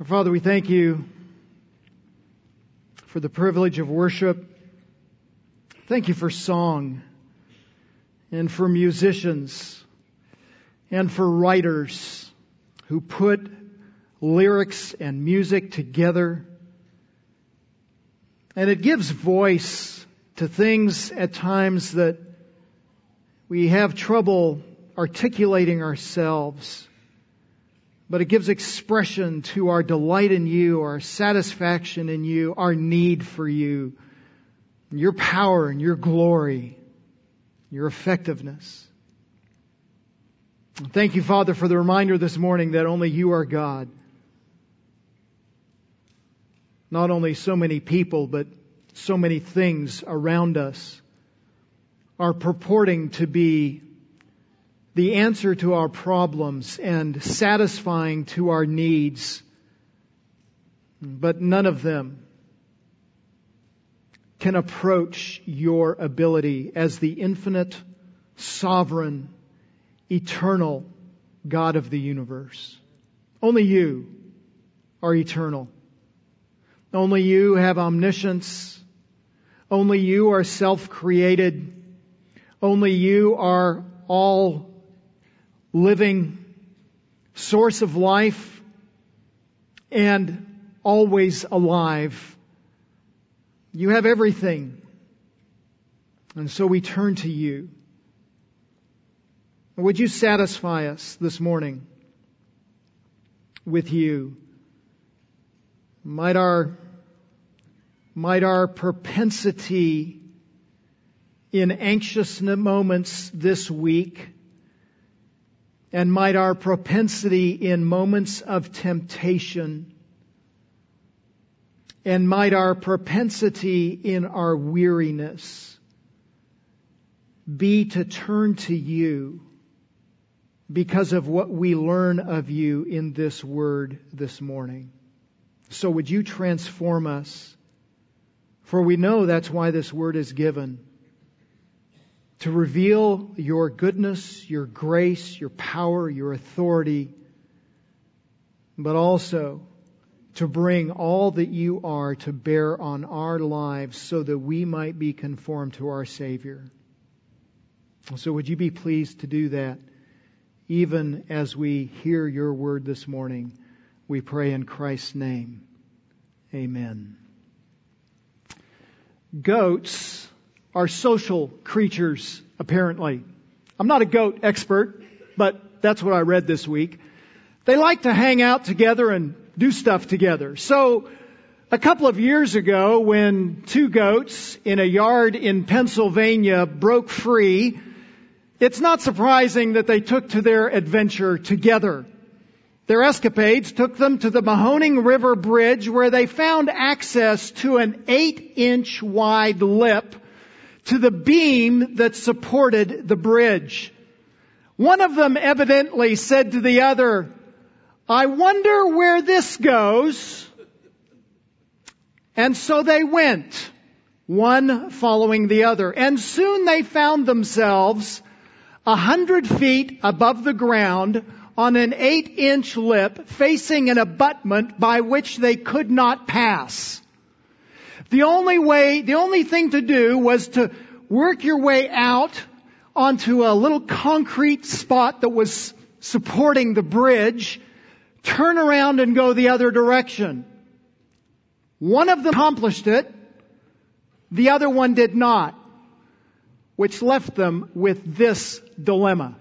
Our Father, we thank you for the privilege of worship. Thank you for song and for musicians and for writers who put lyrics and music together. And it gives voice to things at times that we have trouble articulating ourselves. But it gives expression to our delight in you, our satisfaction in you, our need for you, your power and your glory, your effectiveness. Thank you, Father, for the reminder this morning that only you are God. Not only so many people, but so many things around us are purporting to be the answer to our problems and satisfying to our needs, but none of them can approach your ability as the infinite, sovereign, eternal God of the universe. Only you are eternal. Only you have omniscience. Only you are self-created. Only you are all living source of life and always alive. You have everything. And so we turn to you. Would you satisfy us this morning with you? Might our, might our propensity in anxious moments this week and might our propensity in moments of temptation and might our propensity in our weariness be to turn to you because of what we learn of you in this word this morning. So would you transform us? For we know that's why this word is given to reveal your goodness, your grace, your power, your authority, but also to bring all that you are to bear on our lives so that we might be conformed to our Savior. So would you be pleased to do that even as we hear your word this morning? We pray in Christ's name. Amen. Goats are social creatures, apparently. I'm not a goat expert, but that's what I read this week. They like to hang out together and do stuff together. So, a couple of years ago, when two goats in a yard in Pennsylvania broke free, it's not surprising that they took to their adventure together. Their escapades took them to the Mahoning River Bridge where they found access to an eight inch wide lip to the beam that supported the bridge. One of them evidently said to the other, I wonder where this goes. And so they went, one following the other. And soon they found themselves a hundred feet above the ground on an eight inch lip facing an abutment by which they could not pass. The only way, the only thing to do was to work your way out onto a little concrete spot that was supporting the bridge, turn around and go the other direction. One of them accomplished it, the other one did not, which left them with this dilemma.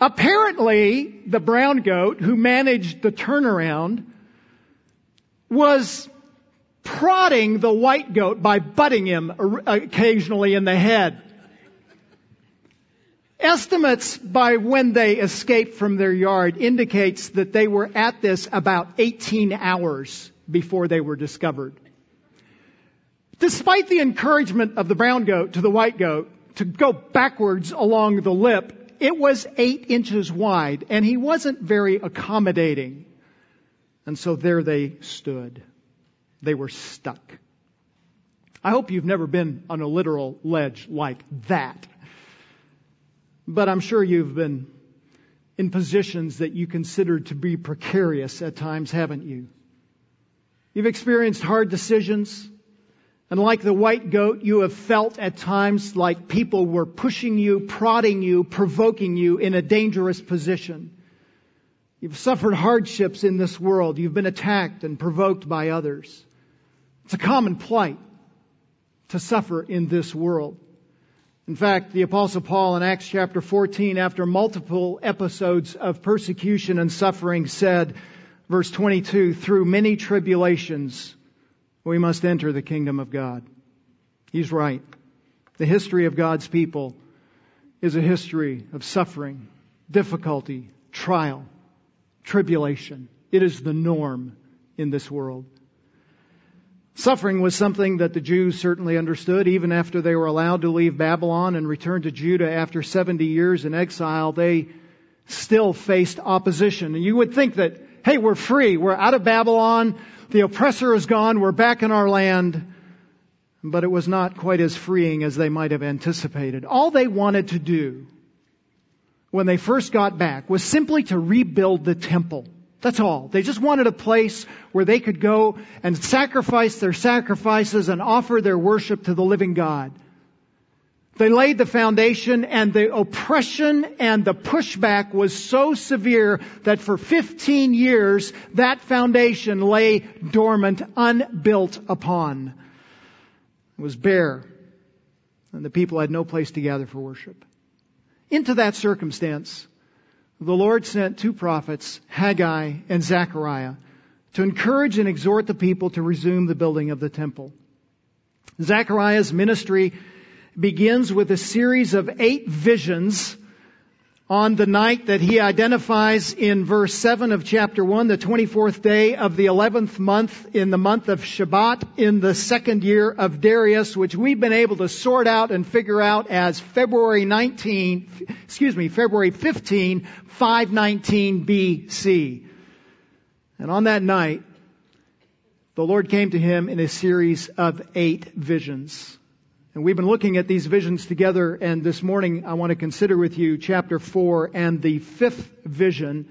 Apparently, the brown goat who managed the turnaround was prodding the white goat by butting him occasionally in the head. Estimates by when they escaped from their yard indicates that they were at this about 18 hours before they were discovered. Despite the encouragement of the brown goat to the white goat to go backwards along the lip, it was eight inches wide and he wasn't very accommodating. And so there they stood. They were stuck. I hope you've never been on a literal ledge like that. But I'm sure you've been in positions that you considered to be precarious at times, haven't you? You've experienced hard decisions. And like the white goat, you have felt at times like people were pushing you, prodding you, provoking you in a dangerous position. You've suffered hardships in this world. You've been attacked and provoked by others. It's a common plight to suffer in this world. In fact, the apostle Paul in Acts chapter 14, after multiple episodes of persecution and suffering said, verse 22, through many tribulations, we must enter the kingdom of God. He's right. The history of God's people is a history of suffering, difficulty, trial, tribulation. It is the norm in this world. Suffering was something that the Jews certainly understood even after they were allowed to leave Babylon and return to Judah after 70 years in exile. They still faced opposition. And you would think that, hey, we're free. We're out of Babylon. The oppressor is gone. We're back in our land. But it was not quite as freeing as they might have anticipated. All they wanted to do when they first got back was simply to rebuild the temple. That's all. They just wanted a place where they could go and sacrifice their sacrifices and offer their worship to the living God. They laid the foundation and the oppression and the pushback was so severe that for 15 years that foundation lay dormant, unbuilt upon. It was bare and the people had no place to gather for worship. Into that circumstance, the Lord sent two prophets, Haggai and Zechariah, to encourage and exhort the people to resume the building of the temple. Zechariah's ministry begins with a series of eight visions on the night that he identifies in verse 7 of chapter 1, the 24th day of the 11th month in the month of Shebat in the second year of Darius, which we've been able to sort out and figure out as February 19, excuse me, February 15, 519 BC. And on that night, the Lord came to him in a series of eight visions. And we've been looking at these visions together, and this morning I want to consider with you chapter 4 and the fifth vision,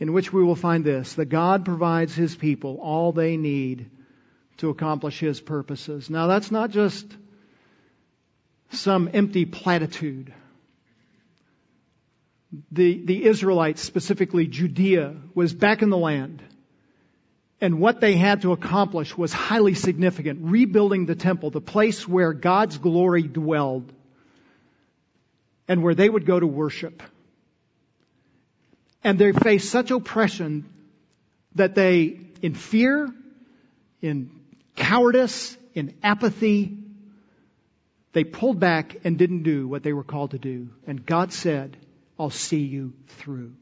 in which we will find this that God provides His people all they need to accomplish His purposes. Now, that's not just some empty platitude. The, the Israelites, specifically Judea, was back in the land and what they had to accomplish was highly significant. Rebuilding the temple, the place where God's glory dwelled, and where they would go to worship. And they faced such oppression that they, in fear, in cowardice, in apathy, they pulled back and didn't do what they were called to do. And God said, I'll see you through.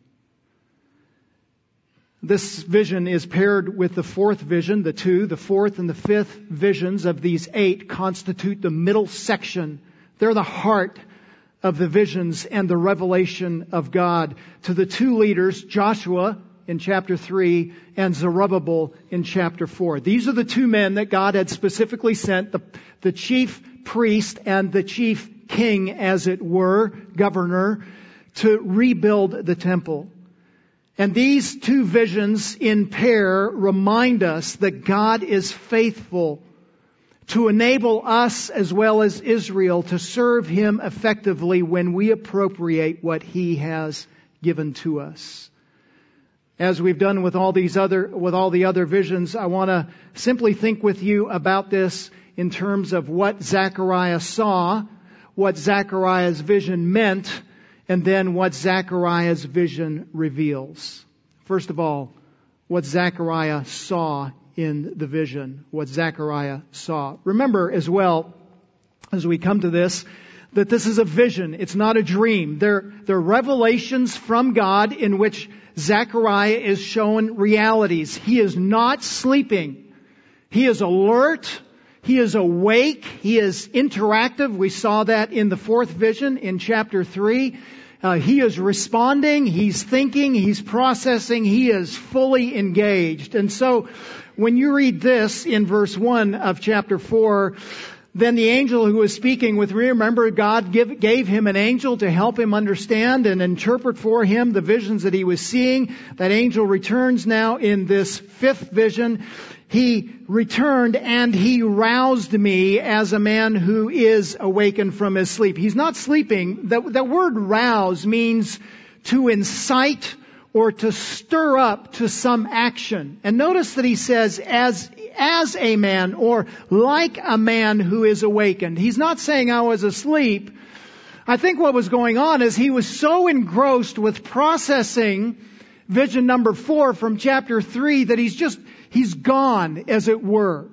This vision is paired with the fourth vision, the two, the fourth and the fifth visions of these eight constitute the middle section. They're the heart of the visions and the revelation of God to the two leaders, Joshua in chapter 3 and Zerubbabel in chapter 4. These are the two men that God had specifically sent, the, the chief priest and the chief king, as it were, governor, to rebuild the temple. And these two visions in pair remind us that God is faithful to enable us as well as Israel to serve Him effectively when we appropriate what He has given to us. As we've done with all these other, with all the other visions, I want to simply think with you about this in terms of what Zechariah saw, what Zechariah's vision meant, and then what Zechariah's vision reveals. First of all, what Zechariah saw in the vision, what Zechariah saw. Remember as well, as we come to this, that this is a vision. It's not a dream. They're, they're revelations from God in which Zechariah is shown realities. He is not sleeping. He is alert. He is awake. He is interactive. We saw that in the fourth vision in chapter three. Uh, he is responding. He's thinking. He's processing. He is fully engaged. And so when you read this in verse one of chapter four, then the angel who was speaking with me, remember God give, gave him an angel to help him understand and interpret for him the visions that he was seeing. That angel returns now in this fifth vision. He returned and he roused me as a man who is awakened from his sleep. He's not sleeping. The, the word rouse means to incite or to stir up to some action. And notice that he says, as, as a man or like a man who is awakened. He's not saying I was asleep. I think what was going on is he was so engrossed with processing vision number four from chapter three that he's just, he's gone, as it were.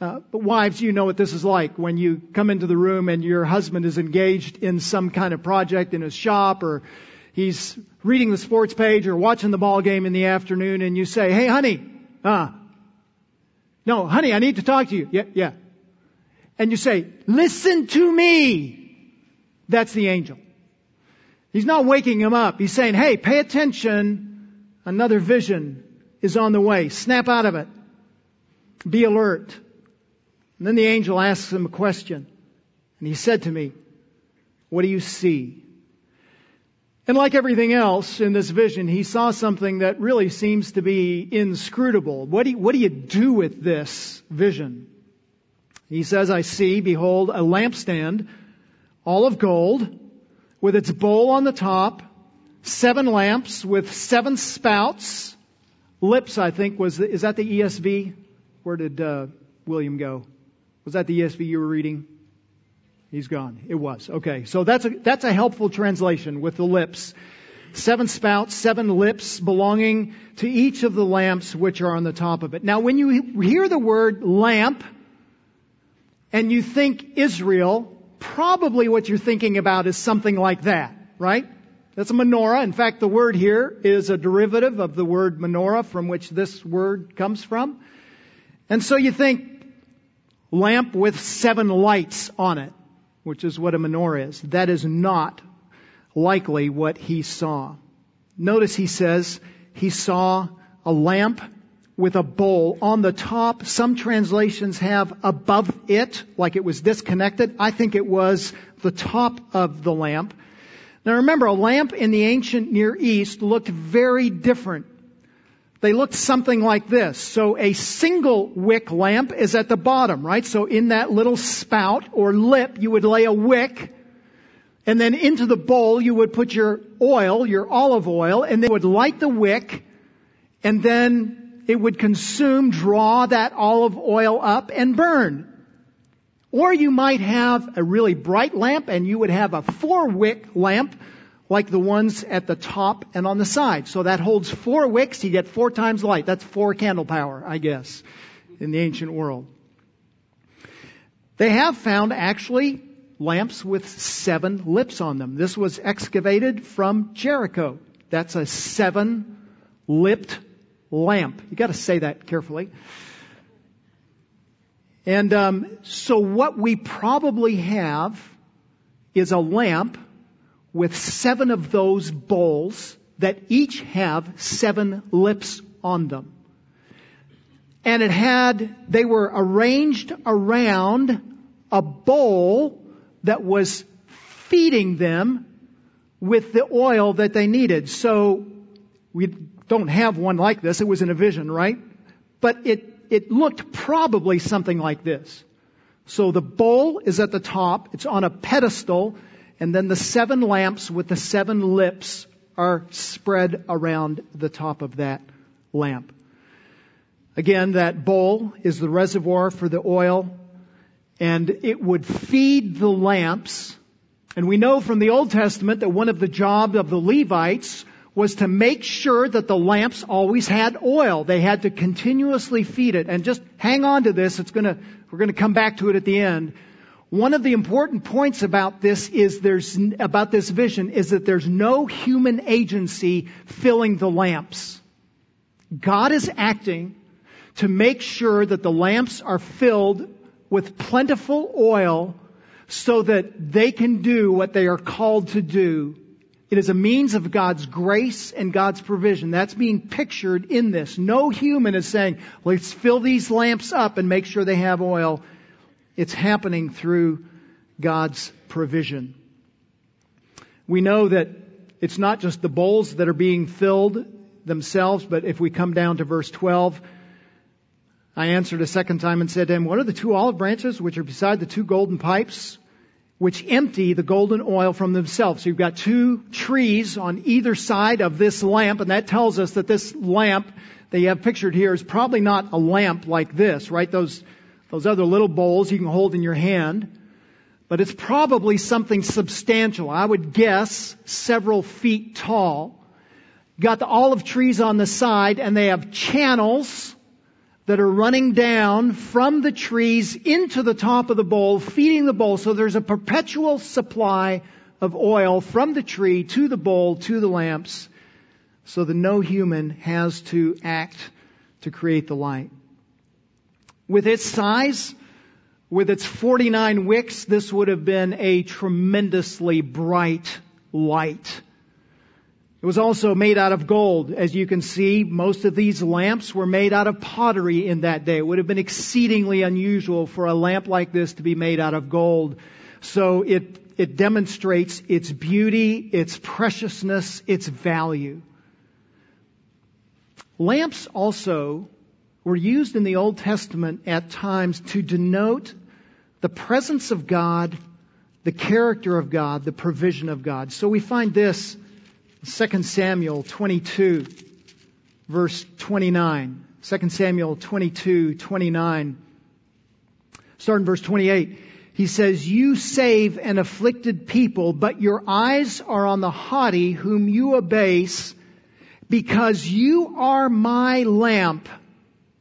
Uh, but wives, you know what this is like when you come into the room and your husband is engaged in some kind of project in his shop or he's reading the sports page or watching the ball game in the afternoon and you say, hey honey, uh, no, honey, I need to talk to you. Yeah, yeah. And you say, listen to me. That's the angel. He's not waking him up. He's saying, hey, pay attention. Another vision is on the way. Snap out of it. Be alert. And then the angel asks him a question. And he said to me, what do you see? And like everything else in this vision, he saw something that really seems to be inscrutable. What do you, what do, you do with this vision? He says, I see, behold, a lampstand, all of gold, with its bowl on the top, seven lamps with seven spouts, lips, I think, was, the, is that the ESV? Where did uh, William go? Was that the ESV you were reading? He's gone. It was. Okay. So that's a, that's a helpful translation with the lips. Seven spouts, seven lips belonging to each of the lamps which are on the top of it. Now when you hear the word lamp and you think Israel, probably what you're thinking about is something like that, right? That's a menorah. In fact, the word here is a derivative of the word menorah from which this word comes from. And so you think lamp with seven lights on it which is what a menorah is. That is not likely what he saw. Notice he says he saw a lamp with a bowl on the top. Some translations have above it, like it was disconnected. I think it was the top of the lamp. Now remember, a lamp in the ancient Near East looked very different they looked something like this. So a single wick lamp is at the bottom, right? So in that little spout or lip, you would lay a wick, and then into the bowl you would put your oil, your olive oil, and then would light the wick, and then it would consume, draw that olive oil up and burn. Or you might have a really bright lamp and you would have a four wick lamp like the ones at the top and on the side. So that holds four wicks. You get four times light. That's four candle power, I guess, in the ancient world. They have found actually lamps with seven lips on them. This was excavated from Jericho. That's a seven lipped lamp. You got to say that carefully. And um, so what we probably have is a lamp with seven of those bowls that each have seven lips on them. And it had, they were arranged around a bowl that was feeding them with the oil that they needed. So we don't have one like this. It was in a vision, right? But it, it looked probably something like this. So the bowl is at the top. It's on a pedestal and then the seven lamps with the seven lips are spread around the top of that lamp. Again, that bowl is the reservoir for the oil, and it would feed the lamps. And we know from the Old Testament that one of the jobs of the Levites was to make sure that the lamps always had oil. They had to continuously feed it. And just hang on to this. It's gonna, we're gonna come back to it at the end. One of the important points about this is there's, about this vision is that there's no human agency filling the lamps. God is acting to make sure that the lamps are filled with plentiful oil so that they can do what they are called to do. It is a means of God's grace and God's provision. That's being pictured in this. No human is saying, let's fill these lamps up and make sure they have oil. It's happening through God's provision. We know that it's not just the bowls that are being filled themselves, but if we come down to verse 12, I answered a second time and said to him, What are the two olive branches which are beside the two golden pipes, which empty the golden oil from themselves? So you've got two trees on either side of this lamp, and that tells us that this lamp that you have pictured here is probably not a lamp like this, right? Those, those other little bowls you can hold in your hand. But it's probably something substantial. I would guess several feet tall. Got the olive trees on the side and they have channels that are running down from the trees into the top of the bowl, feeding the bowl. So there's a perpetual supply of oil from the tree to the bowl to the lamps so that no human has to act to create the light. With its size, with its 49 wicks, this would have been a tremendously bright light. It was also made out of gold. As you can see, most of these lamps were made out of pottery in that day. It would have been exceedingly unusual for a lamp like this to be made out of gold. So it, it demonstrates its beauty, its preciousness, its value. Lamps also were used in the Old Testament at times to denote the presence of God, the character of God, the provision of God. So we find this 2 Samuel 22, verse 29. 2 Samuel 22, 29. Starting verse 28. He says, You save an afflicted people, but your eyes are on the haughty whom you abase because you are my lamp,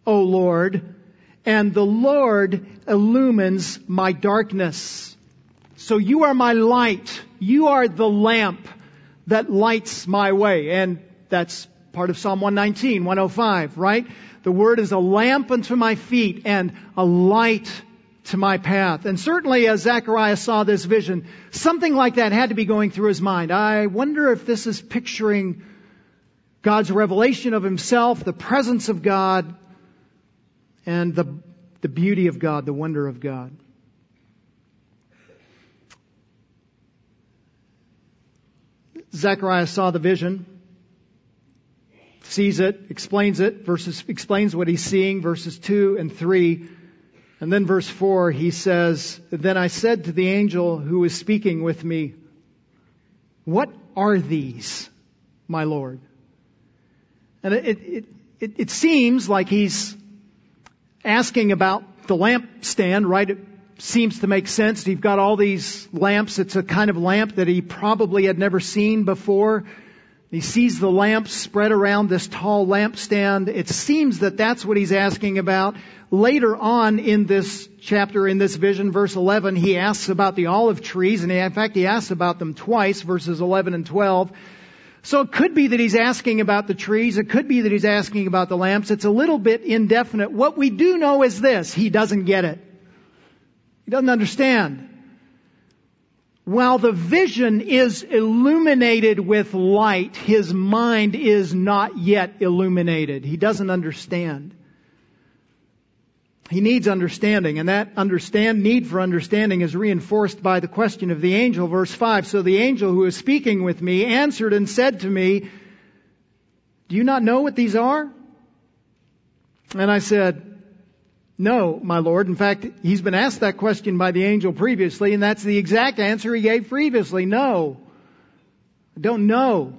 O Lord, and the Lord illumines my darkness. So you are my light. You are the lamp that lights my way. And that's part of Psalm 119, 105, right? The word is a lamp unto my feet and a light to my path. And certainly as Zechariah saw this vision, something like that had to be going through his mind. I wonder if this is picturing God's revelation of himself, the presence of God, and the, the beauty of God, the wonder of God. Zechariah saw the vision, sees it, explains it, verses, explains what he's seeing, verses 2 and 3. And then verse 4, he says, Then I said to the angel who was speaking with me, What are these, my Lord? And it, it, it, it seems like he's asking about the lampstand, right? Seems to make sense. You've got all these lamps. It's a kind of lamp that he probably had never seen before. He sees the lamps spread around this tall lampstand. It seems that that's what he's asking about. Later on in this chapter, in this vision, verse 11, he asks about the olive trees, and in fact, he asks about them twice, verses 11 and 12. So it could be that he's asking about the trees. It could be that he's asking about the lamps. It's a little bit indefinite. What we do know is this. He doesn't get it. He doesn't understand. While the vision is illuminated with light, his mind is not yet illuminated. He doesn't understand. He needs understanding, and that understand, need for understanding is reinforced by the question of the angel, verse 5. So the angel who is speaking with me answered and said to me, Do you not know what these are? And I said, No, my Lord. In fact, he's been asked that question by the angel previously, and that's the exact answer he gave previously. No. I don't know.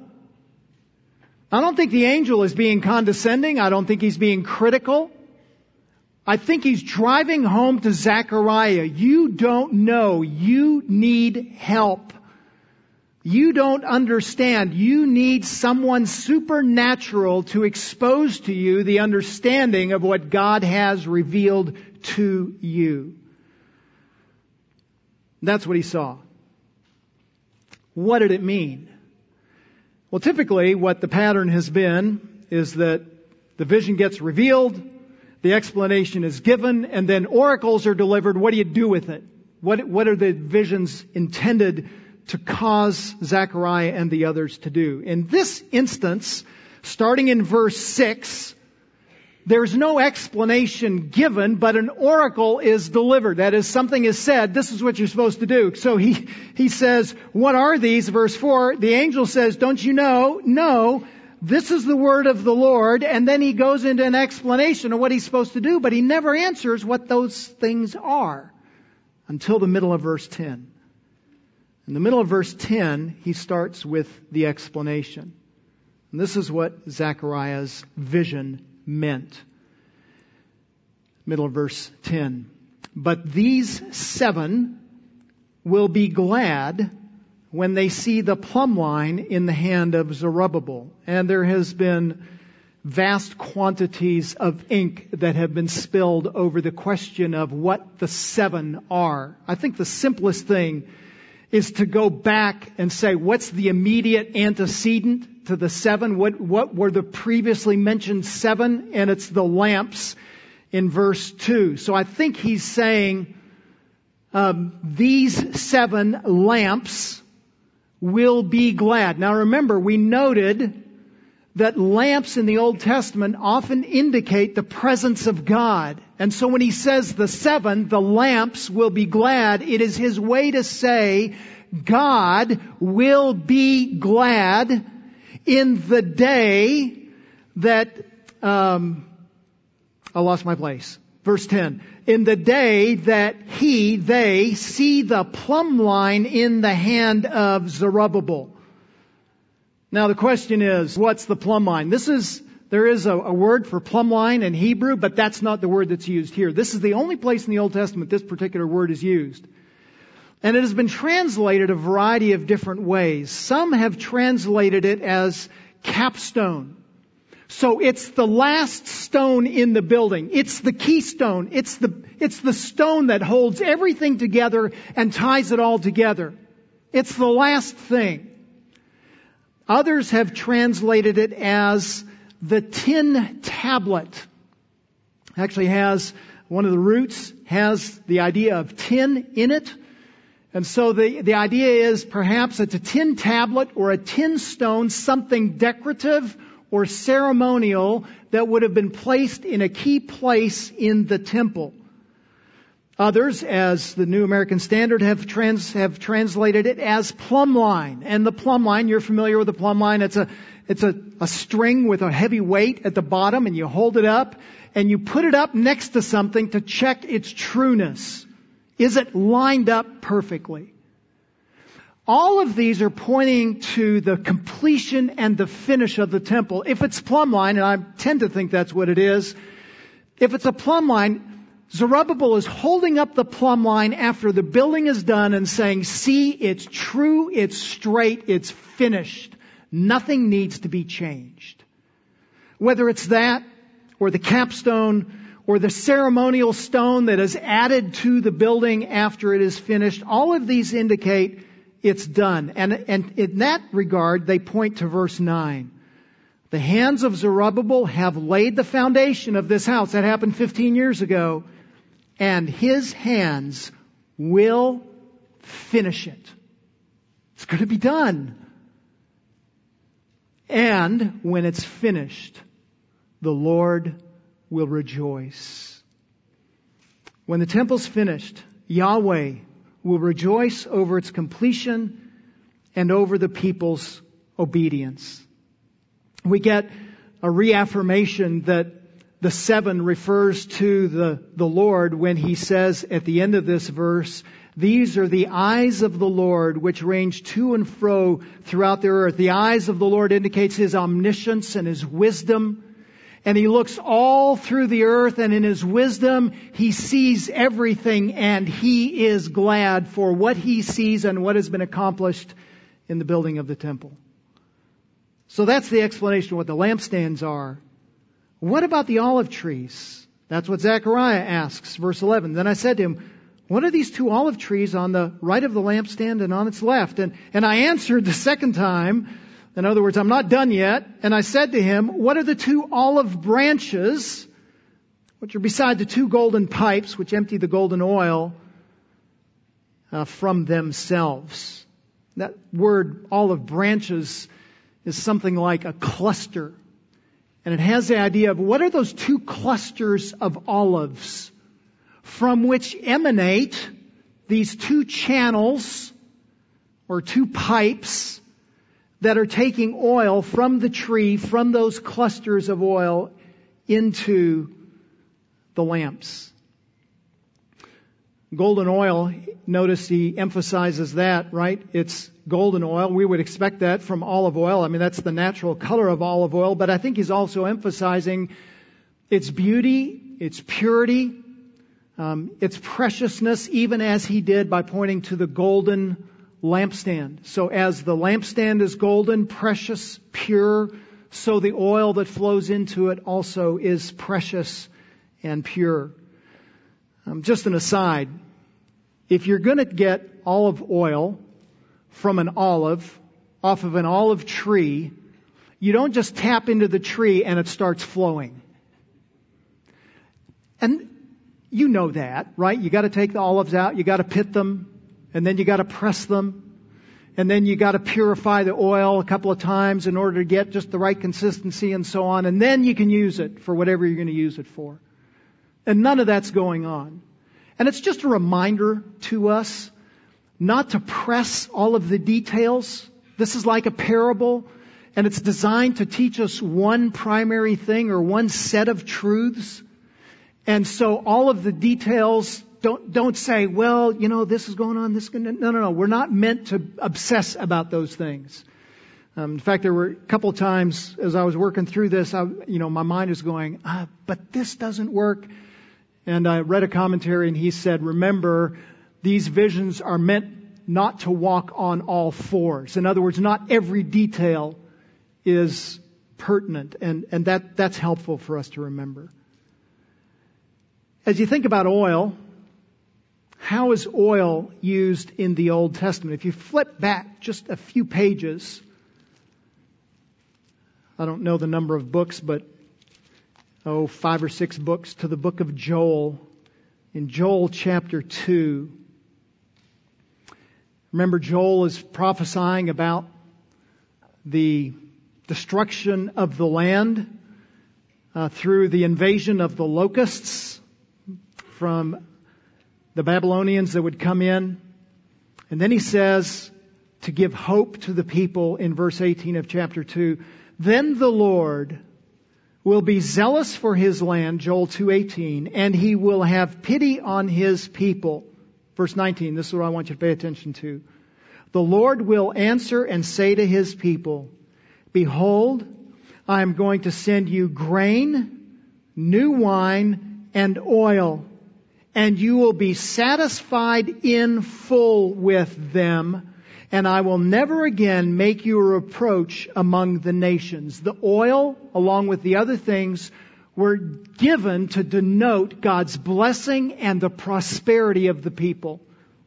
I don't think the angel is being condescending. I don't think he's being critical. I think he's driving home to Zechariah. You don't know. You need help. You don't understand. You need someone supernatural to expose to you the understanding of what God has revealed to you. That's what he saw. What did it mean? Well, typically what the pattern has been is that the vision gets revealed, the explanation is given, and then oracles are delivered. What do you do with it? What, what are the visions intended to cause Zechariah and the others to do? In this instance, starting in verse 6, there's no explanation given, but an oracle is delivered. That is, something is said, this is what you're supposed to do. So he, he says, what are these? Verse 4, the angel says, don't you know? No. This is the word of the Lord, and then he goes into an explanation of what he's supposed to do, but he never answers what those things are until the middle of verse 10. In the middle of verse 10, he starts with the explanation. And this is what Zechariah's vision meant. Middle of verse 10. But these seven will be glad when they see the plumb line in the hand of Zerubbabel. And there has been vast quantities of ink that have been spilled over the question of what the seven are. I think the simplest thing is to go back and say, what's the immediate antecedent to the seven? What, what were the previously mentioned seven? And it's the lamps in verse two. So I think he's saying, um, these seven lamps will be glad. Now remember, we noted that lamps in the Old Testament often indicate the presence of God. And so when he says the seven, the lamps will be glad, it is his way to say God will be glad in the day that, um, I lost my place. Verse 10. In the day that he, they, see the plumb line in the hand of Zerubbabel. Now the question is, what's the plumb line? This is there is a, a, word for plumb line in Hebrew, but that's not the word that's used here. This is the only place in the Old Testament this particular word is used. And it has been translated a variety of different ways. Some have translated it as capstone. So it's the last stone in the building. It's the keystone. It's the, it's the stone that holds everything together and ties it all together. It's the last thing. Others have translated it as the tin tablet actually has one of the roots has the idea of tin in it. And so the, the idea is perhaps it's a tin tablet or a tin stone, something decorative or ceremonial that would have been placed in a key place in the temple. Others, as the New American Standard, have, trans, have translated it as plumb line. And the plumb line, you're familiar with the plumb line. It's a, it's a, a string with a heavy weight at the bottom and you hold it up and you put it up next to something to check its trueness. Is it lined up perfectly? All of these are pointing to the completion and the finish of the temple. If it's plumb line, and I tend to think that's what it is, if it's a plumb line, Zerubbabel is holding up the plumb line after the building is done and saying, see, it's true, it's straight, it's finished. Nothing needs to be changed. Whether it's that, or the capstone, or the ceremonial stone that is added to the building after it is finished, all of these indicate it's done. And, and in that regard, they point to verse 9. The hands of Zerubbabel have laid the foundation of this house. That happened 15 years ago and his hands will finish it. It's going to be done. And when it's finished, the Lord will rejoice. When the temple's finished, Yahweh will rejoice over its completion and over the people's obedience. We get a reaffirmation that the seven refers to the, the Lord when he says at the end of this verse, these are the eyes of the Lord which range to and fro throughout the earth. The eyes of the Lord indicates his omniscience and his wisdom. And he looks all through the earth and in his wisdom, he sees everything and he is glad for what he sees and what has been accomplished in the building of the temple. So that's the explanation of what the lampstands are. What about the olive trees? That's what Zechariah asks, verse 11. Then I said to him, what are these two olive trees on the right of the lampstand and on its left? And, and I answered the second time, in other words, I'm not done yet. And I said to him, what are the two olive branches, which are beside the two golden pipes, which empty the golden oil uh, from themselves? That word olive branches is something like a cluster And it has the idea of what are those two clusters of olives from which emanate these two channels or two pipes that are taking oil from the tree, from those clusters of oil into the lamps. Golden oil, notice he emphasizes that, right? It's golden oil. We would expect that from olive oil. I mean, that's the natural color of olive oil, but I think he's also emphasizing its beauty, its purity, um, its preciousness, even as he did by pointing to the golden lampstand. So as the lampstand is golden, precious, pure, so the oil that flows into it also is precious and pure. Um, just an aside, if you're going to get olive oil from an olive, off of an olive tree, you don't just tap into the tree and it starts flowing. And you know that, right? You gotta take the olives out, you gotta pit them, and then you gotta press them, and then you gotta purify the oil a couple of times in order to get just the right consistency and so on, and then you can use it for whatever you're gonna use it for. And none of that's going on. And it's just a reminder to us not to press all of the details. This is like a parable, and it's designed to teach us one primary thing or one set of truths. And so all of the details don't, don't say, well, you know, this is going on, this is going. No, no, no. We're not meant to obsess about those things. Um, in fact, there were a couple times as I was working through this, I, you know, my mind is going, ah, but this doesn't work. And I read a commentary and he said, remember, these visions are meant not to walk on all fours. In other words, not every detail is pertinent. And, and that, that's helpful for us to remember. As you think about oil, how is oil used in the Old Testament? If you flip back just a few pages, I don't know the number of books, but oh, five or six books to the book of Joel. In Joel chapter 2, remember Joel is prophesying about the destruction of the land uh, through the invasion of the locusts from the Babylonians that would come in. And then he says to give hope to the people in verse 18 of chapter 2, then the Lord will be zealous for his land, Joel 2:18, and he will have pity on his people. Verse 19, this is what I want you to pay attention to. The Lord will answer and say to his people, Behold, I am going to send you grain, new wine, and oil, and you will be satisfied in full with them and I will never again make you a reproach among the nations. The oil, along with the other things, were given to denote God's blessing and the prosperity of the people.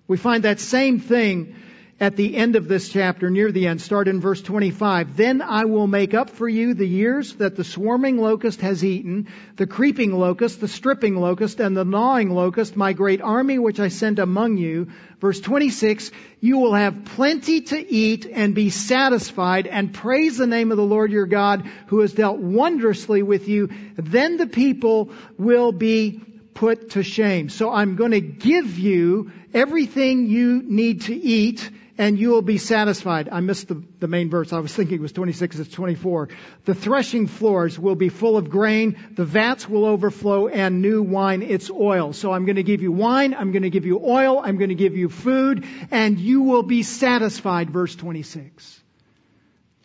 We find that same thing at the end of this chapter, near the end, start in verse 25. Then I will make up for you the years that the swarming locust has eaten, the creeping locust, the stripping locust, and the gnawing locust, my great army which I sent among you. Verse 26, you will have plenty to eat and be satisfied and praise the name of the Lord your God who has dealt wondrously with you. Then the people will be put to shame. So I'm going to give you everything you need to eat and you will be satisfied. I missed the, the main verse. I was thinking it was 26, it's 24. The threshing floors will be full of grain, the vats will overflow, and new wine, its oil. So I'm going to give you wine, I'm going to give you oil, I'm going to give you food, and you will be satisfied, verse 26.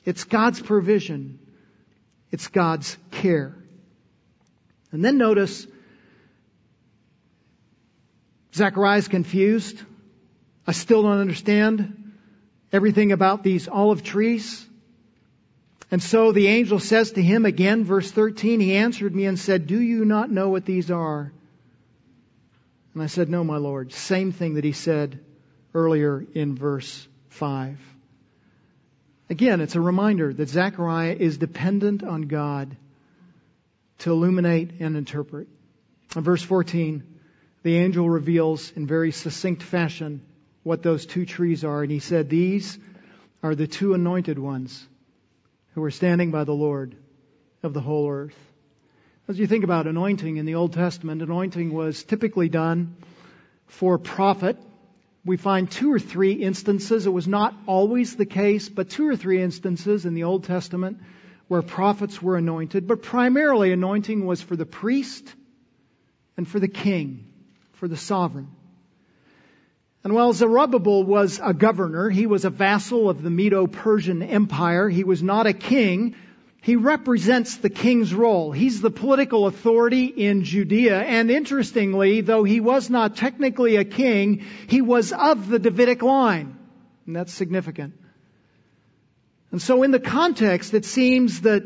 It's God's provision. It's God's care. And then notice, Zechariah's confused. I still don't understand everything about these olive trees. And so the angel says to him again, verse 13, he answered me and said, Do you not know what these are? And I said, No, my Lord. Same thing that he said earlier in verse 5. Again, it's a reminder that Zechariah is dependent on God to illuminate and interpret. In verse 14, the angel reveals in very succinct fashion what those two trees are. And he said, These are the two anointed ones who are standing by the Lord. of the whole earth. As you think about anointing in the Old Testament, anointing was typically done for prophet. We find two or three instances, it was not always the case, but two or three instances in the Old Testament where prophets were anointed, but primarily anointing was for the priest and for the king, for the sovereign. And while Zerubbabel was a governor, he was a vassal of the Medo-Persian Empire. He was not a king. He represents the king's role. He's the political authority in Judea. And interestingly, though he was not technically a king, he was of the Davidic line. And that's significant. And so in the context, it seems that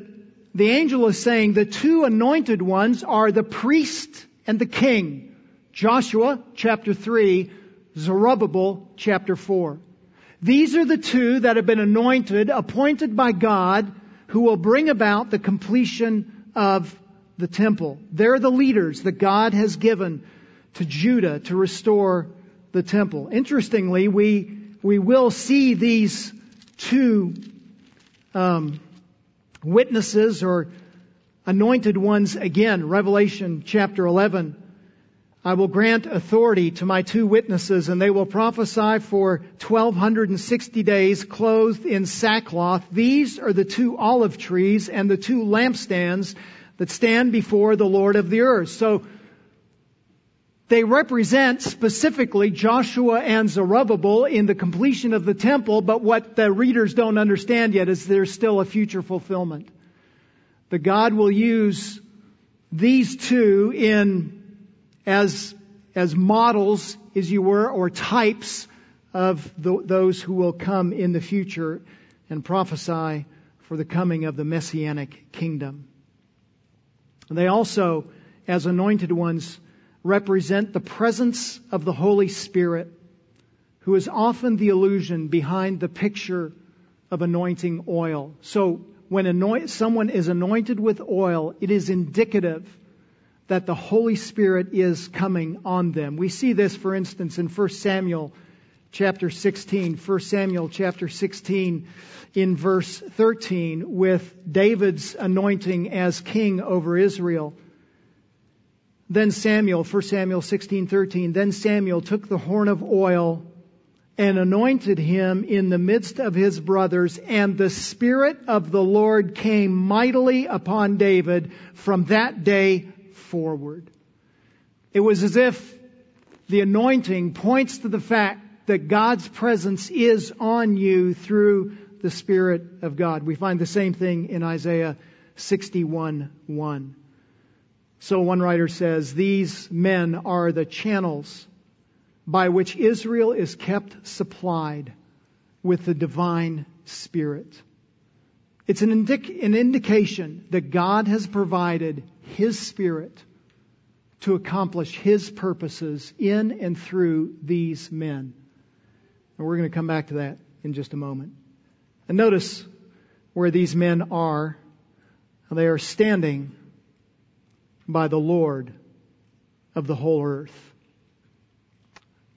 the angel is saying the two anointed ones are the priest and the king. Joshua chapter 3 Zerubbabel chapter 4. These are the two that have been anointed, appointed by God, who will bring about the completion of the temple. They're the leaders that God has given to Judah to restore the temple. Interestingly, we, we will see these two um, witnesses or anointed ones again. Revelation chapter 11 I will grant authority to my two witnesses and they will prophesy for 1260 days clothed in sackcloth. These are the two olive trees and the two lampstands that stand before the Lord of the earth. So they represent specifically Joshua and Zerubbabel in the completion of the temple, but what the readers don't understand yet is there's still a future fulfillment. That God will use these two in as, as models, as you were, or types of the, those who will come in the future and prophesy for the coming of the messianic kingdom. They also, as anointed ones, represent the presence of the Holy Spirit, who is often the illusion behind the picture of anointing oil. So when anoint, someone is anointed with oil, it is indicative that the Holy Spirit is coming on them. We see this, for instance, in 1 Samuel chapter 16. 1 Samuel chapter 16 in verse 13 with David's anointing as king over Israel. Then Samuel, 1 Samuel 16:13, then Samuel took the horn of oil and anointed him in the midst of his brothers, and the Spirit of the Lord came mightily upon David from that day forward. It was as if the anointing points to the fact that God's presence is on you through the Spirit of God. We find the same thing in Isaiah 61 1. So one writer says, These men are the channels by which Israel is kept supplied with the divine Spirit. It's an, indic- an indication that God has provided His Spirit to accomplish His purposes in and through these men. And we're going to come back to that in just a moment. And notice where these men are. They are standing by the Lord of the whole earth.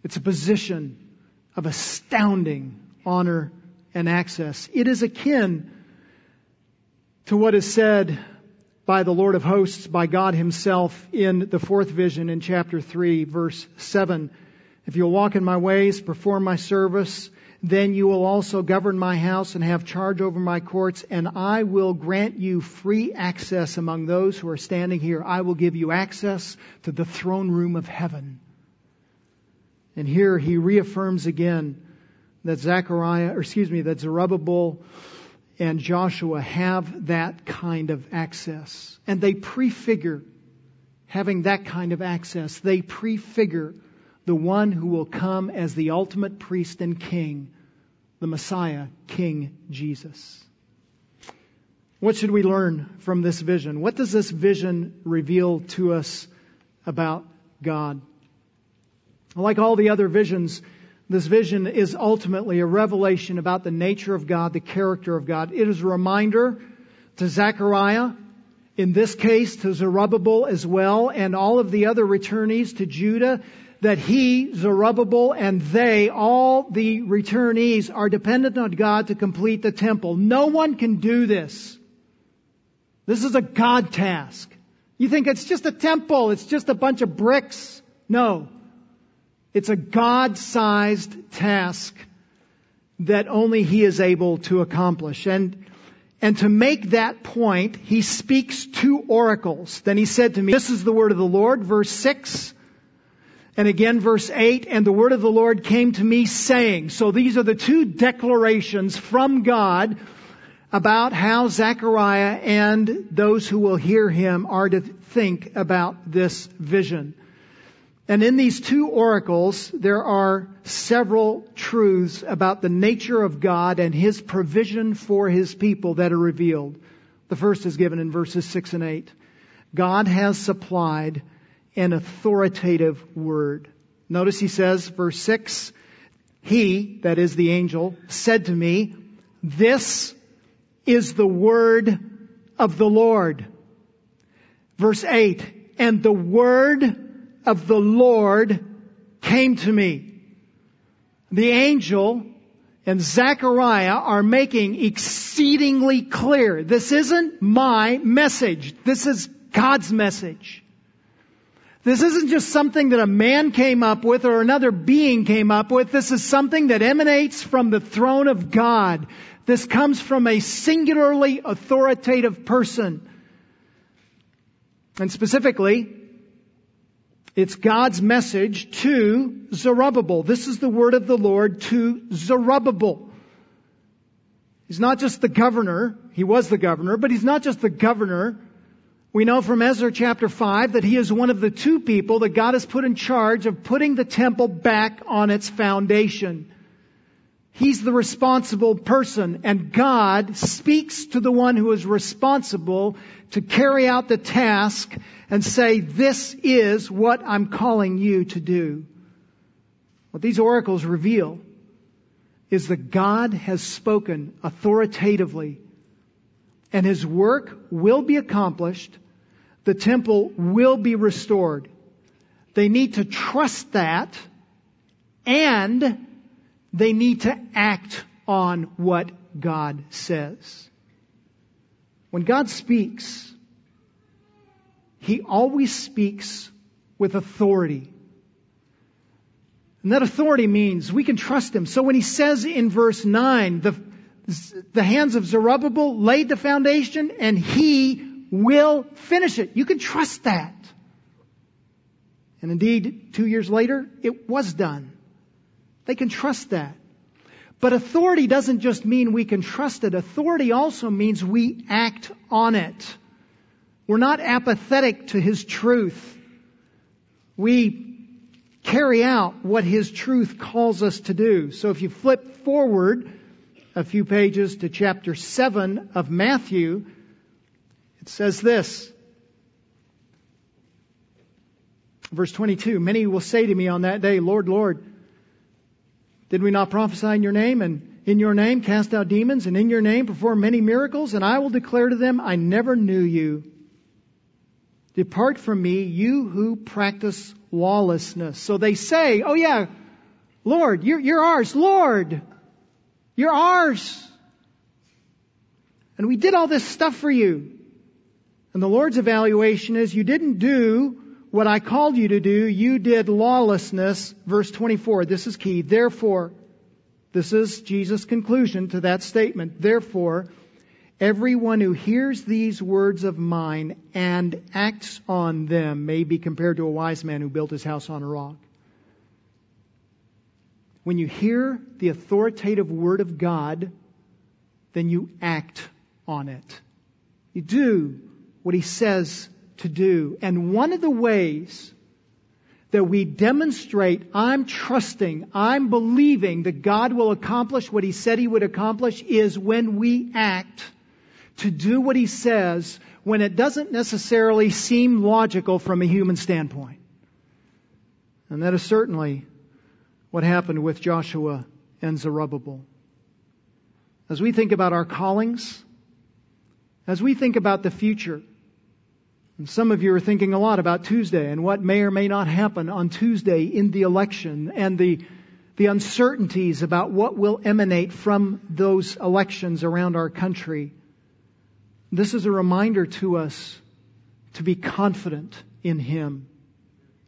It's a position of astounding honor and access. It is akin to what is said by the Lord of hosts, by God himself in the fourth vision in chapter 3 verse 7. If you'll walk in my ways, perform my service, then you will also govern my house and have charge over my courts, and I will grant you free access among those who are standing here. I will give you access to the throne room of heaven. And here he reaffirms again that Zechariah, or excuse me, that Zerubbabel and Joshua have that kind of access. And they prefigure having that kind of access. They prefigure the one who will come as the ultimate priest and king, the Messiah, King Jesus. What should we learn from this vision? What does this vision reveal to us about God? Like all the other visions, this vision is ultimately a revelation about the nature of God, the character of God. It is a reminder to Zechariah, in this case to Zerubbabel as well, and all of the other returnees to Judah, that he, Zerubbabel, and they, all the returnees, are dependent on God to complete the temple. No one can do this. This is a God task. You think it's just a temple, it's just a bunch of bricks. No. It's a God-sized task that only He is able to accomplish. And, and to make that point, He speaks two oracles. Then He said to me, this is the word of the Lord, verse 6. And again, verse 8, and the word of the Lord came to me saying, so these are the two declarations from God about how Zechariah and those who will hear him are to think about this vision. And in these two oracles, there are several truths about the nature of God and His provision for His people that are revealed. The first is given in verses 6 and 8. God has supplied an authoritative word. Notice he says, verse 6, He, that is the angel, said to me, This is the word of the Lord. Verse 8, and the word of the Lord came to me. The angel and Zechariah are making exceedingly clear. This isn't my message. This is God's message. This isn't just something that a man came up with or another being came up with. This is something that emanates from the throne of God. This comes from a singularly authoritative person. And specifically, it's God's message to Zerubbabel. This is the word of the Lord to Zerubbabel. He's not just the governor. He was the governor, but he's not just the governor. We know from Ezra chapter 5 that he is one of the two people that God has put in charge of putting the temple back on its foundation. He's the responsible person and God speaks to the one who is responsible to carry out the task and say, this is what I'm calling you to do. What these oracles reveal is that God has spoken authoritatively and his work will be accomplished. The temple will be restored. They need to trust that and they need to act on what God says. When God speaks, He always speaks with authority. And that authority means we can trust Him. So when He says in verse 9, the, the hands of Zerubbabel laid the foundation and He will finish it. You can trust that. And indeed, two years later, it was done. They can trust that. But authority doesn't just mean we can trust it. Authority also means we act on it. We're not apathetic to His truth. We carry out what His truth calls us to do. So if you flip forward a few pages to chapter 7 of Matthew, it says this. Verse 22, many will say to me on that day, Lord, Lord, did we not prophesy in your name and in your name cast out demons and in your name perform many miracles? And I will declare to them, I never knew you. Depart from me, you who practice lawlessness. So they say, oh yeah, Lord, you're, you're ours. Lord, you're ours. And we did all this stuff for you. And the Lord's evaluation is you didn't do what I called you to do, you did lawlessness. Verse 24, this is key. Therefore, this is Jesus' conclusion to that statement. Therefore, everyone who hears these words of mine and acts on them may be compared to a wise man who built his house on a rock. When you hear the authoritative word of God, then you act on it. You do what he says to do. And one of the ways that we demonstrate I'm trusting, I'm believing that God will accomplish what He said He would accomplish is when we act to do what He says when it doesn't necessarily seem logical from a human standpoint. And that is certainly what happened with Joshua and Zerubbabel. As we think about our callings, as we think about the future, and some of you are thinking a lot about Tuesday and what may or may not happen on Tuesday in the election and the, the uncertainties about what will emanate from those elections around our country. This is a reminder to us to be confident in Him.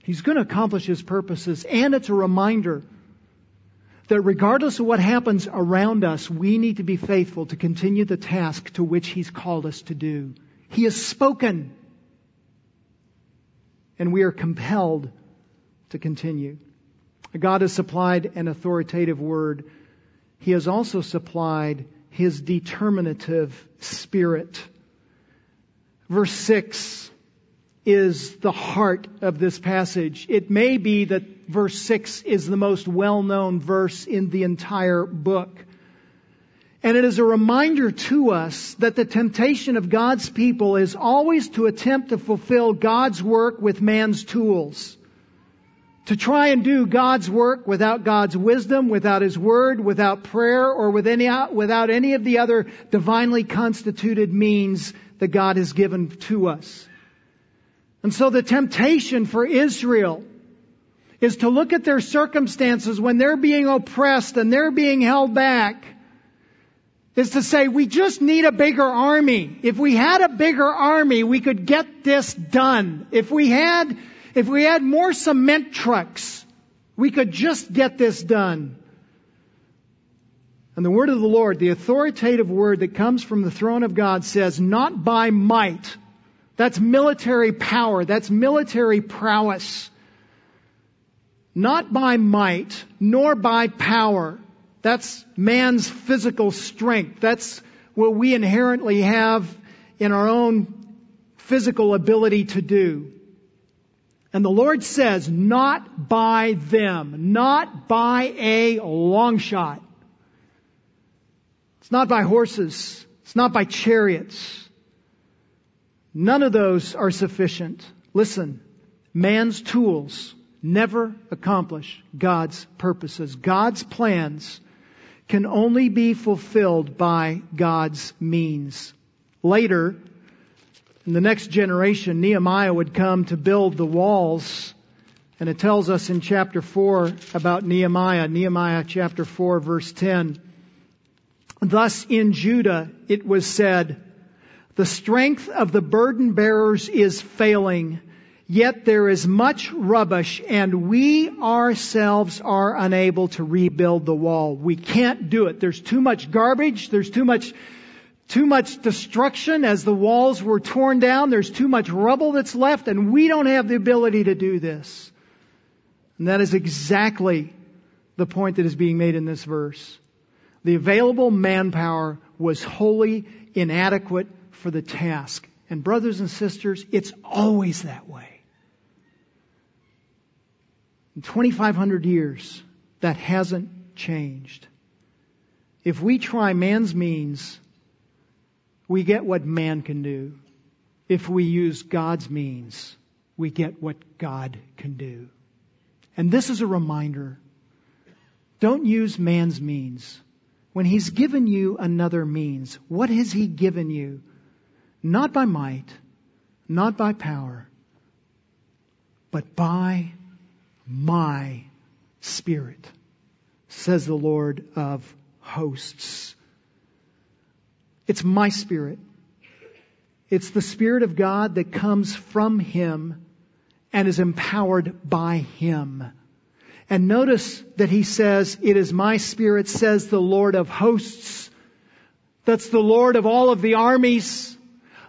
He's going to accomplish His purposes, and it's a reminder that regardless of what happens around us, we need to be faithful to continue the task to which He's called us to do. He has spoken, and we are compelled to continue. God has supplied an authoritative word. He has also supplied His determinative spirit. Verse 6 is the heart of this passage. It may be that verse 6 is the most well known verse in the entire book. And it is a reminder to us that the temptation of God's people is always to attempt to fulfill God's work with man's tools. To try and do God's work without God's wisdom, without His Word, without prayer, or with any, without any of the other divinely constituted means that God has given to us. And so the temptation for Israel is to look at their circumstances when they're being oppressed and they're being held back is to say, we just need a bigger army. If we had a bigger army, we could get this done. If we had, if we had more cement trucks, we could just get this done. And the word of the Lord, the authoritative word that comes from the throne of God says, not by might, that's military power. That's military prowess. Not by might, nor by power. That's man's physical strength. That's what we inherently have in our own physical ability to do. And the Lord says, not by them, not by a long shot. It's not by horses. It's not by chariots. None of those are sufficient. Listen, man's tools never accomplish God's purposes. God's plans can only be fulfilled by God's means. Later, in the next generation, Nehemiah would come to build the walls. And it tells us in chapter 4 about Nehemiah, Nehemiah chapter 4 verse 10. Thus in Judah it was said, the strength of the burden bearers is failing, yet there is much rubbish and we ourselves are unable to rebuild the wall. We can't do it. There's too much garbage. There's too much, too much destruction as the walls were torn down. There's too much rubble that's left and we don't have the ability to do this. And that is exactly the point that is being made in this verse. The available manpower was wholly inadequate for the task. And brothers and sisters, it's always that way. In 2,500 years, that hasn't changed. If we try man's means, we get what man can do. If we use God's means, we get what God can do. And this is a reminder. Don't use man's means. When he's given you another means, what has he given you? not by might, not by power, but by my Spirit, says the Lord of hosts. It's my Spirit. It's the Spirit of God that comes from Him and is empowered by Him. And notice that He says, it is my Spirit, says the Lord of hosts. That's the Lord of all of the armies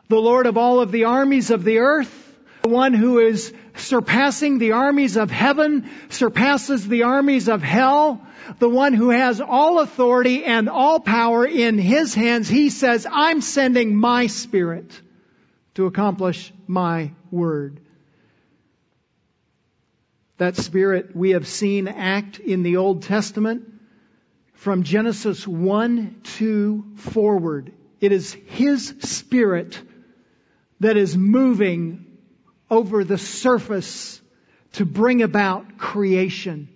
the Lord of all of the armies of the earth, the one who is surpassing the armies of heaven, surpasses the armies of hell, the one who has all authority and all power in his hands, he says, I'm sending my spirit to accomplish my word. That spirit we have seen act in the Old Testament from Genesis 1, 2 forward. It is His Spirit that is moving over the surface to bring about creation.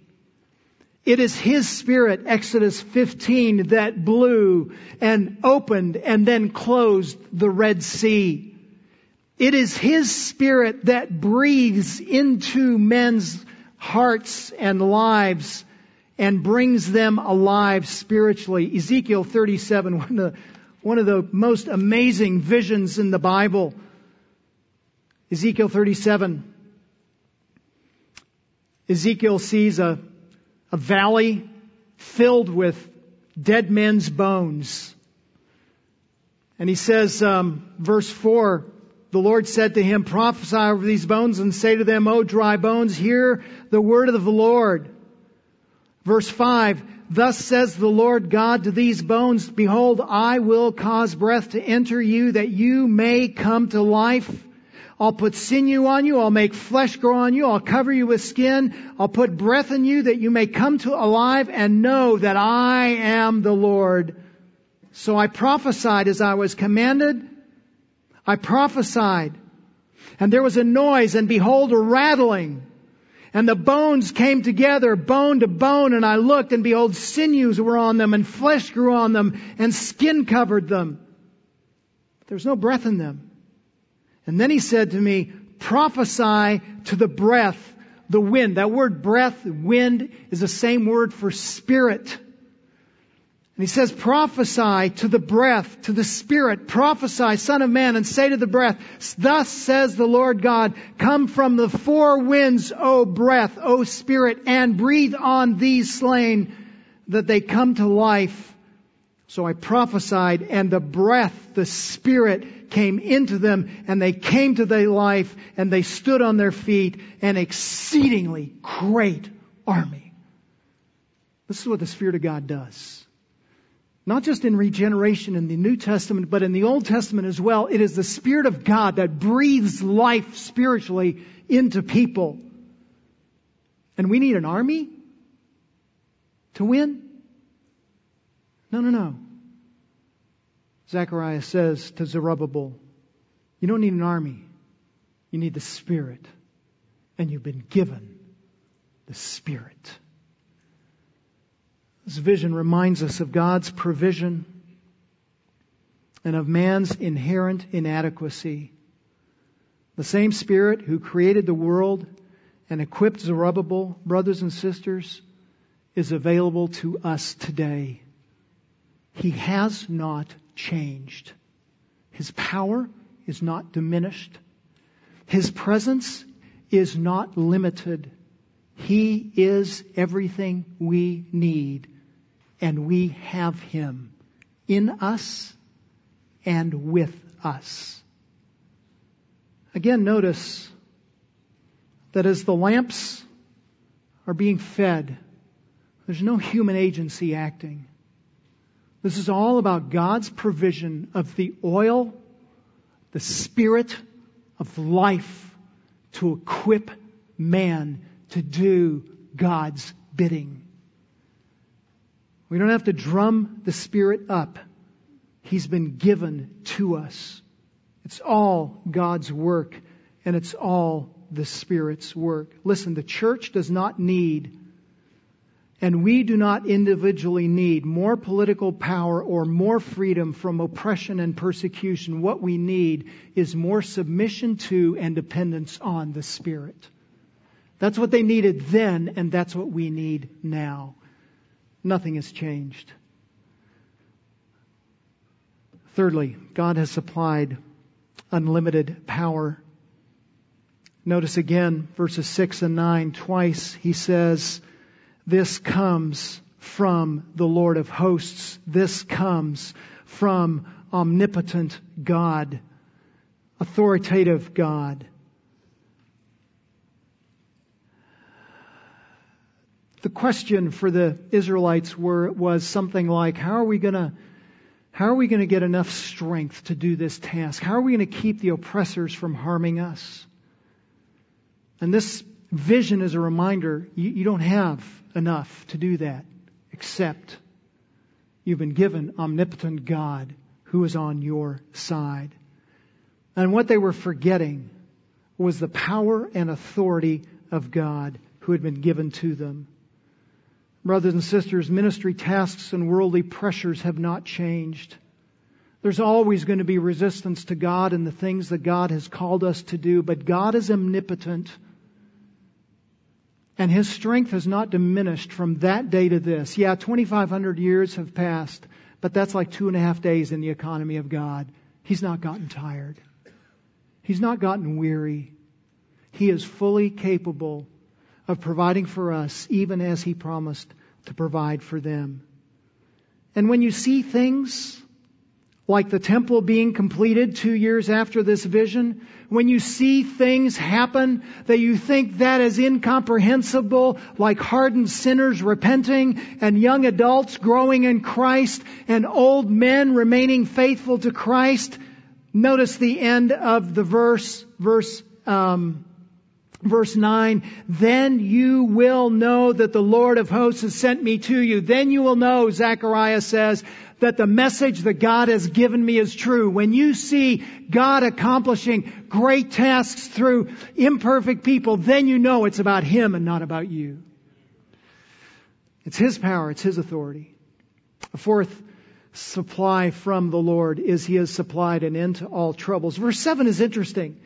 It is His Spirit, Exodus 15, that blew and opened and then closed the Red Sea. It is His Spirit that breathes into men's hearts and lives and brings them alive spiritually. Ezekiel 37, one of the one of the most amazing visions in the Bible. Ezekiel 37. Ezekiel sees a, a valley filled with dead men's bones. And he says, um, verse 4, the Lord said to him, prophesy over these bones and say to them, O dry bones, hear the word of the Lord. Verse 5, Thus says the Lord God to these bones, Behold, I will cause breath to enter you that you may come to life. I'll put sinew on you. I'll make flesh grow on you. I'll cover you with skin. I'll put breath in you that you may come to alive and know that I am the Lord. So I prophesied as I was commanded. I prophesied. And there was a noise and behold a rattling. And the bones came together, bone to bone, and I looked, and behold, sinews were on them, and flesh grew on them, and skin covered them. There was no breath in them. And then he said to me, prophesy to the breath, the wind. That word breath, wind, is the same word for spirit. And he says, prophesy to the breath, to the spirit, prophesy, son of man, and say to the breath, thus says the Lord God, come from the four winds, O breath, O spirit, and breathe on these slain, that they come to life. So I prophesied, and the breath, the spirit, came into them, and they came to their life, and they stood on their feet, an exceedingly great army. This is what the Spirit of God does. Not just in regeneration in the New Testament, but in the Old Testament as well. It is the Spirit of God that breathes life spiritually into people. And we need an army to win? No, no, no. Zechariah says to Zerubbabel, you don't need an army. You need the Spirit. And you've been given the Spirit. This vision reminds us of God's provision and of man's inherent inadequacy. The same Spirit who created the world and equipped Zerubbabel, brothers and sisters, is available to us today. He has not changed. His power is not diminished. His presence is not limited. He is everything we need and we have Him in us and with us. Again, notice that as the lamps are being fed, there's no human agency acting. This is all about God's provision of the oil, the spirit of life to equip man to do God's bidding. We don't have to drum the Spirit up. He's been given to us. It's all God's work and it's all the Spirit's work. Listen, the church does not need and we do not individually need more political power or more freedom from oppression and persecution. What we need is more submission to and dependence on the Spirit. That's what they needed then, and that's what we need now. Nothing has changed. Thirdly, God has supplied unlimited power. Notice again verses 6 and 9. Twice he says, This comes from the Lord of hosts. This comes from omnipotent God, authoritative God. The question for the Israelites were, was something like, how are we going to how are we going to get enough strength to do this task? How are we going to keep the oppressors from harming us? And this vision is a reminder you, you don't have enough to do that, except you've been given omnipotent God who is on your side. And what they were forgetting was the power and authority of God who had been given to them. Brothers and sisters, ministry tasks and worldly pressures have not changed. There's always going to be resistance to God and the things that God has called us to do, but God is omnipotent. And His strength has not diminished from that day to this. Yeah, 2,500 years have passed, But that's like two and a half days in the economy of God. He's not gotten tired. He's not gotten weary. He is fully capable of providing for us, even as He promised to provide for them. And when you see things like the temple being completed two years after this vision, when you see things happen that you think that is incomprehensible, like hardened sinners repenting and young adults growing in Christ and old men remaining faithful to Christ, notice the end of the verse, verse, um, Verse 9, then you will know that the Lord of hosts has sent me to you. Then you will know, Zechariah says, that the message that God has given me is true. When you see God accomplishing great tasks through imperfect people, then you know it's about Him and not about you. It's His power, it's His authority. A fourth supply from the Lord is He has supplied an end to all troubles. Verse 7 is interesting.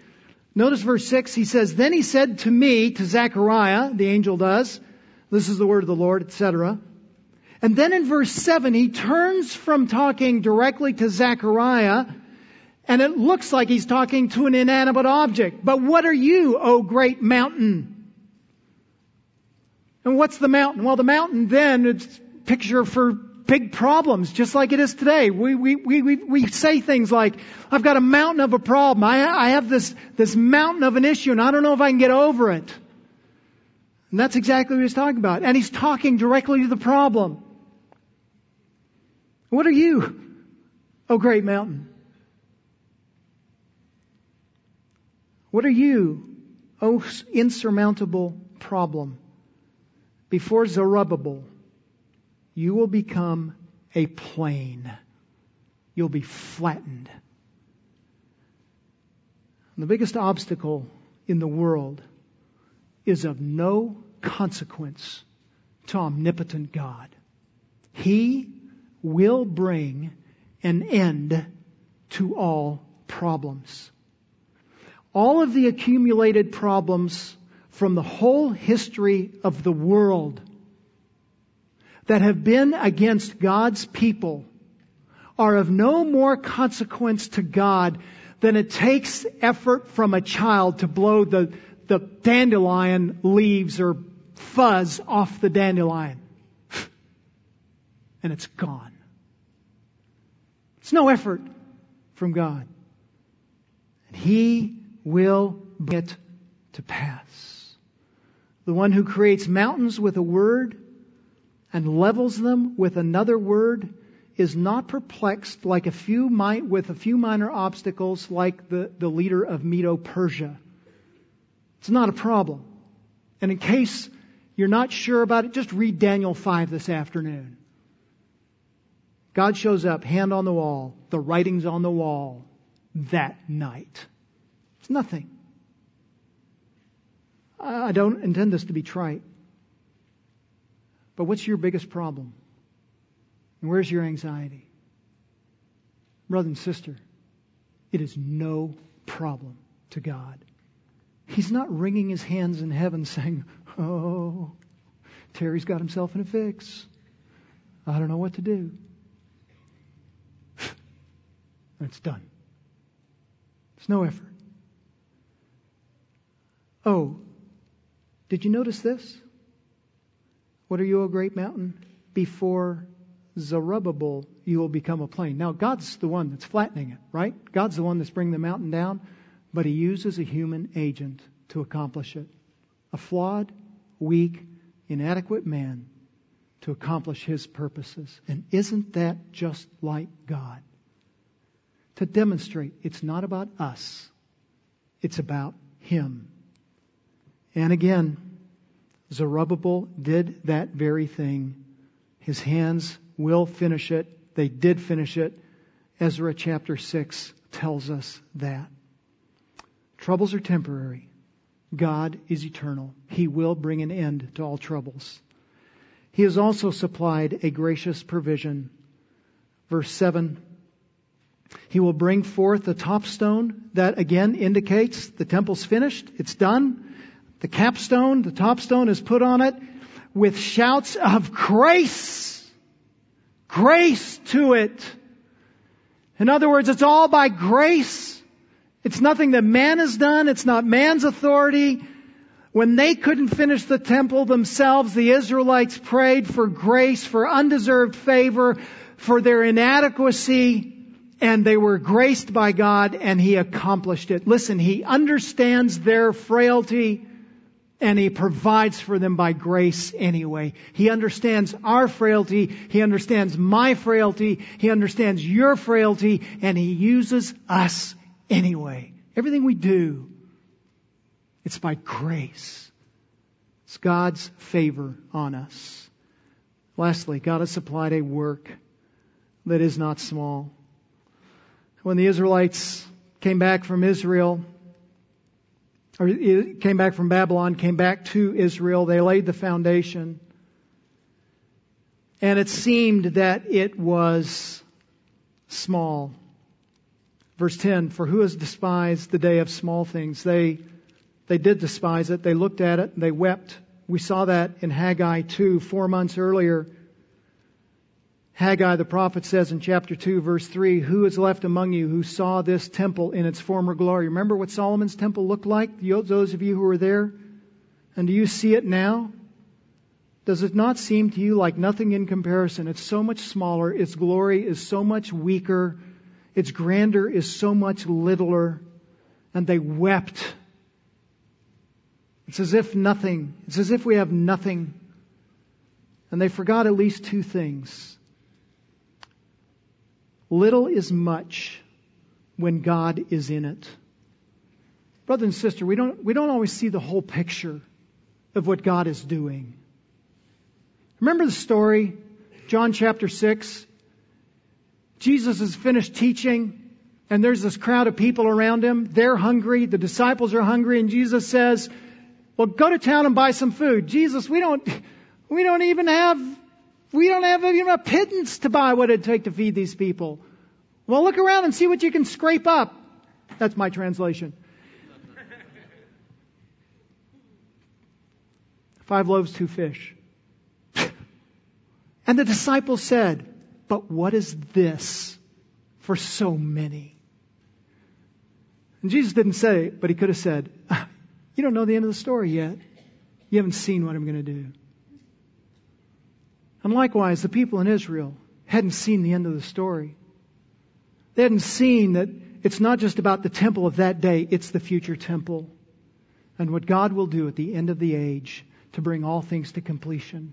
Notice verse 6, he says, Then he said to me, to Zechariah, the angel does, this is the word of the Lord, etc. And then in verse 7, he turns from talking directly to Zechariah, and it looks like he's talking to an inanimate object. But what are you, O great mountain? And what's the mountain? Well, the mountain then, it's picture for big problems, just like it is today. We, we, we, we, we say things like, I've got a mountain of a problem. I, I have this, this mountain of an issue and I don't know if I can get over it. And that's exactly what he's talking about. And he's talking directly to the problem. What are you, oh great mountain? What are you, oh insurmountable problem? Before Zerubbabel, you will become a plain. You'll be flattened. And the biggest obstacle in the world is of no consequence to omnipotent God. He will bring an end to all problems. All of the accumulated problems from the whole history of the world that have been against God's people are of no more consequence to God than it takes effort from a child to blow the, the dandelion leaves or fuzz off the dandelion. And it's gone. It's no effort from God. And He will bring it to pass. The one who creates mountains with a word and levels them with another word is not perplexed like a few might with a few minor obstacles like the, the leader of Medo-Persia. It's not a problem. And in case you're not sure about it, just read Daniel 5 this afternoon. God shows up, hand on the wall, the writings on the wall that night. It's nothing. I don't intend this to be trite. But what's your biggest problem? And where's your anxiety? Brother and sister, it is no problem to God. He's not wringing his hands in heaven saying, Oh, Terry's got himself in a fix. I don't know what to do. and it's done. It's no effort. Oh, did you notice this? What are you, a great mountain? Before Zerubbabel, you will become a plain. Now, God's the one that's flattening it, right? God's the one that's bringing the mountain down, but He uses a human agent to accomplish it. A flawed, weak, inadequate man to accomplish His purposes. And isn't that just like God? To demonstrate it's not about us, it's about Him. And again, Zerubbabel did that very thing. His hands will finish it. They did finish it. Ezra chapter 6 tells us that. Troubles are temporary. God is eternal. He will bring an end to all troubles. He has also supplied a gracious provision. Verse 7 He will bring forth the top stone that again indicates the temple's finished, it's done the capstone, the top stone is put on it with shouts of grace. grace to it. In other words, it's all by grace. It's nothing that man has done. It's not man's authority. When they couldn't finish the temple themselves, the Israelites prayed for grace, for undeserved favor, for their inadequacy, and they were graced by God and He accomplished it. Listen, He understands their frailty and He provides for them by grace anyway. He understands our frailty. He understands my frailty. He understands your frailty and He uses us anyway. Everything we do it's by grace. It's God's favor on us. Lastly, God has supplied a work that is not small. When the Israelites came back from Israel, or came back from Babylon, came back to Israel, they laid the foundation. And it seemed that it was small. Verse 10, for who has despised the day of small things? They they did despise it. They looked at it and they wept. We saw that in Haggai 2, four months earlier. Haggai the prophet says in chapter 2, verse 3, Who is left among you who saw this temple in its former glory? Remember what Solomon's temple looked like? Those of you who were there? And do you see it now? Does it not seem to you like nothing in comparison? It's so much smaller. Its glory is so much weaker. Its grandeur is so much littler. And they wept it's as if nothing, it's as if we have nothing. And they forgot at least two things. Little is much when God is in it. Brother and sister, we don't, we don't always see the whole picture of what God is doing. Remember the story, John chapter 6? Jesus has finished teaching, and there's this crowd of people around him. They're hungry, the disciples are hungry, and Jesus says, well, go to town and buy some food. Jesus, we don't, we don't even have, we don't have even a pittance to buy what it'd take to feed these people. Well, look around and see what you can scrape up. That's my translation. Five loaves, two fish. and the disciples said, But what is this for so many? And Jesus didn't say, but he could have said, you don't know the end of the story yet. You haven't seen what I'm going to do. And likewise, the people in Israel hadn't seen the end of the story. They hadn't seen that it's not just about the temple of that day, it's the future temple. And what God will do at the end of the age to bring all things to completion.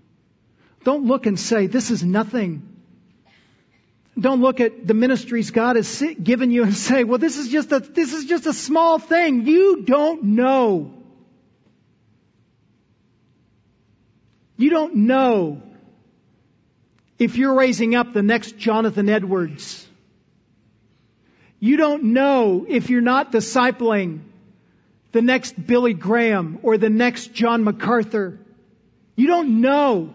Don't look and say, this is nothing. Don't look at the ministries God has given you and say, well, this is just a, this is just a small thing. You don't know. You don't know if you're raising up the next Jonathan Edwards. You don't know if you're not discipling the next Billy Graham or the next John MacArthur. You don't know.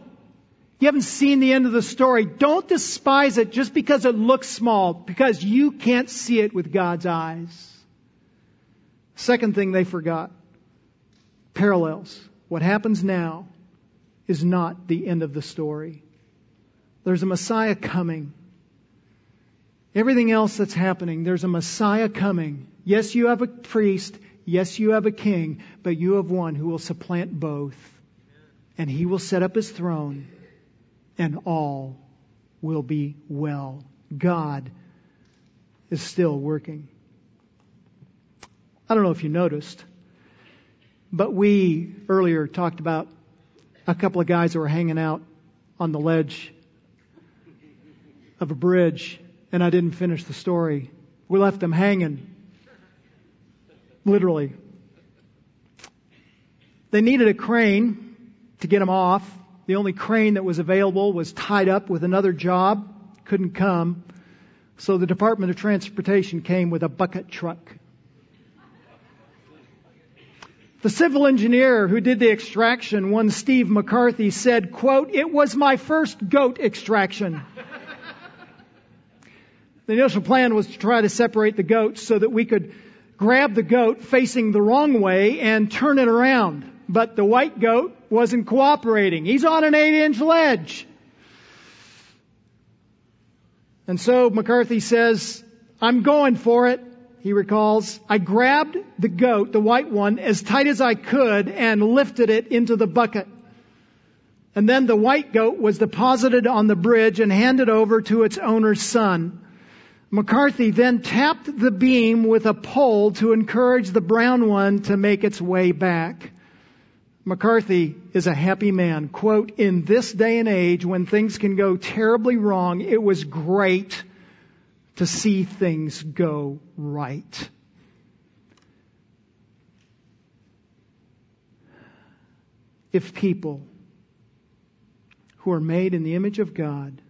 You haven't seen the end of the story. Don't despise it just because it looks small, because you can't see it with God's eyes. Second thing they forgot parallels. What happens now is not the end of the story. There's a Messiah coming. Everything else that's happening, there's a Messiah coming. Yes, you have a priest. Yes, you have a king, but you have one who will supplant both. And he will set up his throne and all will be well. God is still working. I don't know if you noticed, but we earlier talked about a couple of guys that were hanging out on the ledge of a bridge, and I didn't finish the story. We left them hanging. Literally. They needed a crane to get them off. The only crane that was available was tied up with another job, couldn't come. So the Department of Transportation came with a bucket truck. The civil engineer who did the extraction, one Steve McCarthy, said, quote, it was my first goat extraction. The initial plan was to try to separate the goats so that we could grab the goat facing the wrong way and turn it around but the white goat wasn't cooperating. He's on an eight inch ledge. And so McCarthy says, I'm going for it. He recalls, I grabbed the goat, the white one, as tight as I could and lifted it into the bucket. And then the white goat was deposited on the bridge and handed over to its owner's son. McCarthy then tapped the beam with a pole to encourage the brown one to make its way back. McCarthy is a happy man. Quote, in this day and age when things can go terribly wrong, it was great to see things go right. If people who are made in the image of God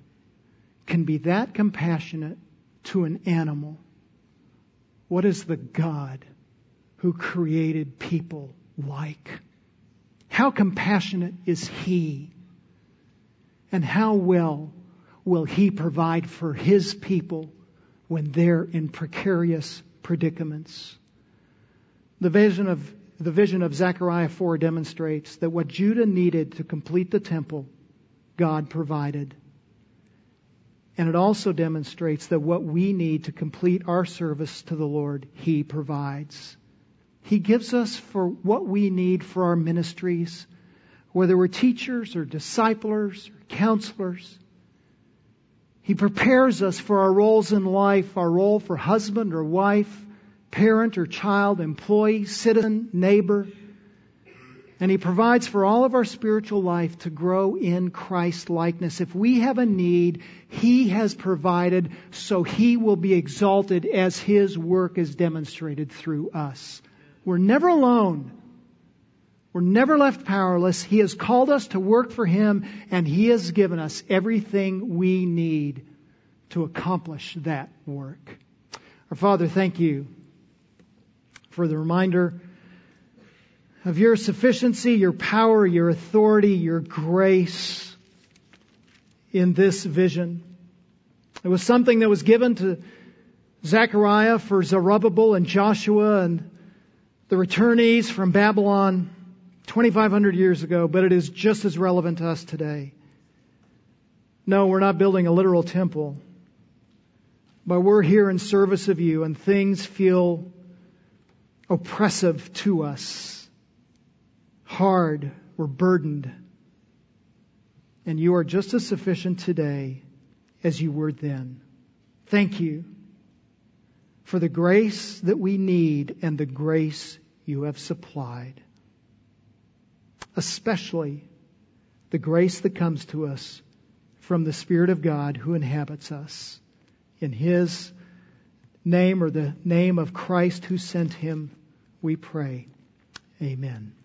can be that compassionate to an animal, what is the God who created people like? How compassionate is He? And how well will He provide for His people when they're in precarious predicaments? The vision of the vision of Zechariah 4 demonstrates that what Judah needed to complete the temple, God provided. And it also demonstrates that what we need to complete our service to the Lord, He provides. He gives us for what we need for our ministries, whether we're teachers or disciplers or counselors. He prepares us for our roles in life, our role for husband or wife, parent or child, employee, citizen, neighbor. And He provides for all of our spiritual life to grow in Christ likeness. If we have a need, He has provided so He will be exalted as His work is demonstrated through us. We're never alone. We're never left powerless. He has called us to work for Him and He has given us everything we need to accomplish that work. Our Father, thank you for the reminder of your sufficiency, your power, your authority, your grace in this vision. It was something that was given to Zechariah for Zerubbabel and Joshua and the returnees from Babylon 2,500 years ago, but it is just as relevant to us today. No, we're not building a literal temple, but we're here in service of you and things feel oppressive to us hard, we're burdened. And you are just as sufficient today as you were then. Thank you for the grace that we need and the grace you have supplied. Especially the grace that comes to us from the Spirit of God who inhabits us. In His name or the name of Christ who sent Him, we pray. Amen.